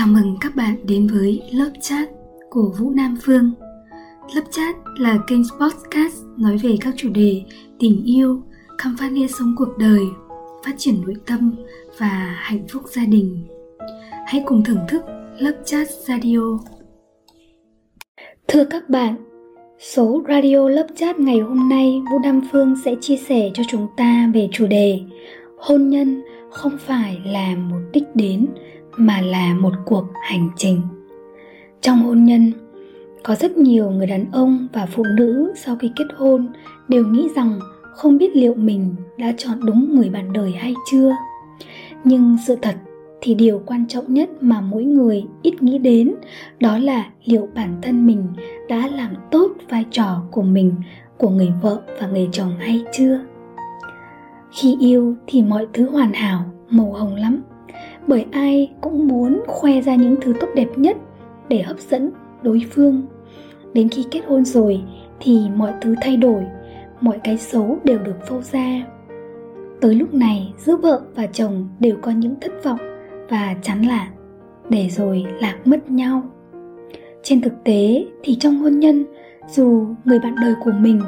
Chào mừng các bạn đến với lớp chat của Vũ Nam Phương. Lớp chat là kênh podcast nói về các chủ đề tình yêu, khám phá nghĩa sống cuộc đời, phát triển nội tâm và hạnh phúc gia đình. Hãy cùng thưởng thức lớp chat radio. Thưa các bạn, số radio lớp chat ngày hôm nay Vũ Nam Phương sẽ chia sẻ cho chúng ta về chủ đề Hôn nhân không phải là một đích đến mà là một cuộc hành trình. Trong hôn nhân, có rất nhiều người đàn ông và phụ nữ sau khi kết hôn đều nghĩ rằng không biết liệu mình đã chọn đúng người bạn đời hay chưa. Nhưng sự thật thì điều quan trọng nhất mà mỗi người ít nghĩ đến đó là liệu bản thân mình đã làm tốt vai trò của mình, của người vợ và người chồng hay chưa. Khi yêu thì mọi thứ hoàn hảo, màu hồng lắm bởi ai cũng muốn khoe ra những thứ tốt đẹp nhất để hấp dẫn đối phương. Đến khi kết hôn rồi thì mọi thứ thay đổi, mọi cái xấu đều được phô ra. Tới lúc này, giữa vợ và chồng đều có những thất vọng và chán là để rồi lạc mất nhau. Trên thực tế thì trong hôn nhân, dù người bạn đời của mình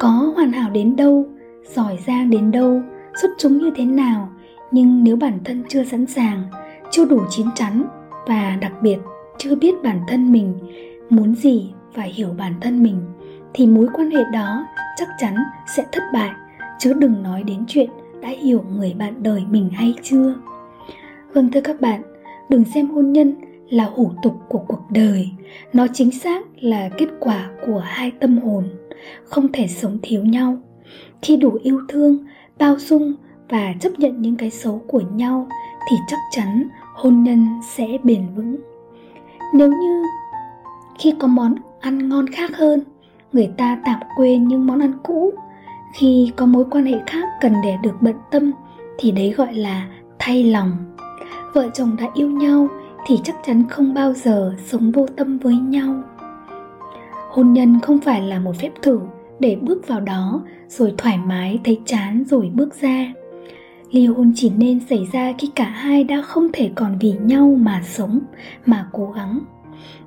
có hoàn hảo đến đâu, giỏi giang đến đâu, xuất chúng như thế nào nhưng nếu bản thân chưa sẵn sàng, chưa đủ chín chắn và đặc biệt chưa biết bản thân mình muốn gì và hiểu bản thân mình, thì mối quan hệ đó chắc chắn sẽ thất bại. Chứ đừng nói đến chuyện đã hiểu người bạn đời mình hay chưa. Vâng thưa các bạn, đừng xem hôn nhân là hủ tục của cuộc đời. Nó chính xác là kết quả của hai tâm hồn, không thể sống thiếu nhau. Khi đủ yêu thương, bao dung và chấp nhận những cái xấu của nhau thì chắc chắn hôn nhân sẽ bền vững. Nếu như khi có món ăn ngon khác hơn, người ta tạm quên những món ăn cũ. Khi có mối quan hệ khác cần để được bận tâm thì đấy gọi là thay lòng. Vợ chồng đã yêu nhau thì chắc chắn không bao giờ sống vô tâm với nhau. Hôn nhân không phải là một phép thử để bước vào đó rồi thoải mái thấy chán rồi bước ra ly hôn chỉ nên xảy ra khi cả hai đã không thể còn vì nhau mà sống, mà cố gắng.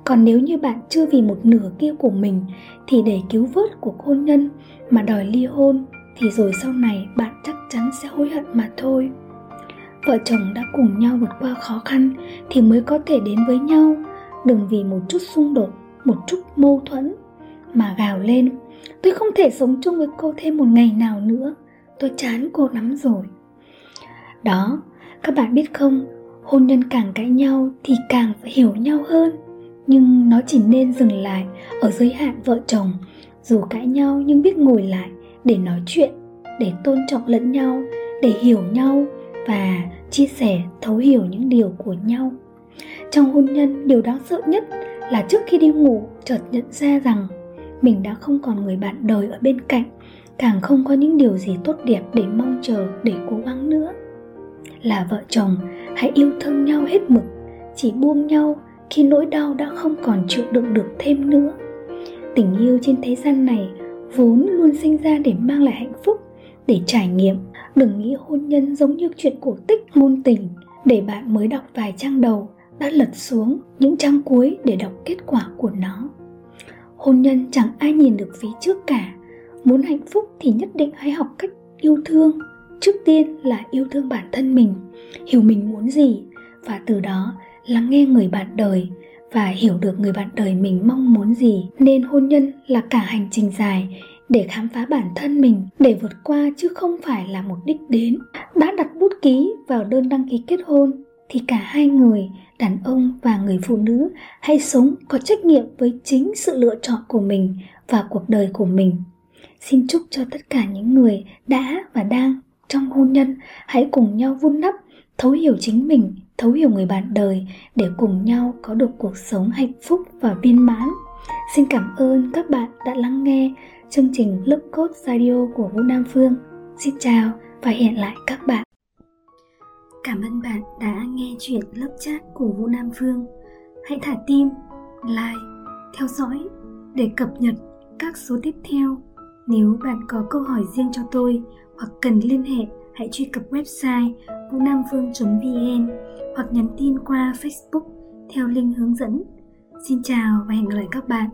Còn nếu như bạn chưa vì một nửa kia của mình thì để cứu vớt cuộc hôn nhân mà đòi ly hôn, thì rồi sau này bạn chắc chắn sẽ hối hận mà thôi. Vợ chồng đã cùng nhau vượt qua khó khăn thì mới có thể đến với nhau. Đừng vì một chút xung đột, một chút mâu thuẫn mà gào lên. Tôi không thể sống chung với cô thêm một ngày nào nữa. Tôi chán cô lắm rồi đó, các bạn biết không, hôn nhân càng cãi nhau thì càng phải hiểu nhau hơn. Nhưng nó chỉ nên dừng lại ở giới hạn vợ chồng. Dù cãi nhau nhưng biết ngồi lại để nói chuyện, để tôn trọng lẫn nhau, để hiểu nhau và chia sẻ, thấu hiểu những điều của nhau. Trong hôn nhân, điều đáng sợ nhất là trước khi đi ngủ, chợt nhận ra rằng mình đã không còn người bạn đời ở bên cạnh, càng không có những điều gì tốt đẹp để mong chờ, để cố gắng nữa là vợ chồng, hãy yêu thương nhau hết mực, chỉ buông nhau khi nỗi đau đã không còn chịu đựng được thêm nữa. Tình yêu trên thế gian này vốn luôn sinh ra để mang lại hạnh phúc, để trải nghiệm. Đừng nghĩ hôn nhân giống như chuyện cổ tích ngôn tình, để bạn mới đọc vài trang đầu đã lật xuống những trang cuối để đọc kết quả của nó. Hôn nhân chẳng ai nhìn được phía trước cả, muốn hạnh phúc thì nhất định hãy học cách yêu thương trước tiên là yêu thương bản thân mình, hiểu mình muốn gì, và từ đó lắng nghe người bạn đời và hiểu được người bạn đời mình mong muốn gì. Nên hôn nhân là cả hành trình dài để khám phá bản thân mình, để vượt qua chứ không phải là một đích đến. Đã đặt bút ký vào đơn đăng ký kết hôn, thì cả hai người, đàn ông và người phụ nữ, hãy sống có trách nhiệm với chính sự lựa chọn của mình và cuộc đời của mình. Xin chúc cho tất cả những người đã và đang trong hôn nhân, hãy cùng nhau vun đắp thấu hiểu chính mình, thấu hiểu người bạn đời để cùng nhau có được cuộc sống hạnh phúc và viên mãn. Xin cảm ơn các bạn đã lắng nghe chương trình lớp cốt radio của vũ nam phương. Xin chào và hẹn lại các bạn. Cảm ơn bạn đã nghe chuyện lớp chat của vũ nam phương. Hãy thả tim, like, theo dõi để cập nhật các số tiếp theo. Nếu bạn có câu hỏi riêng cho tôi hoặc cần liên hệ, hãy truy cập website vũ nam phương vn hoặc nhắn tin qua facebook theo link hướng dẫn. Xin chào và hẹn gặp lại các bạn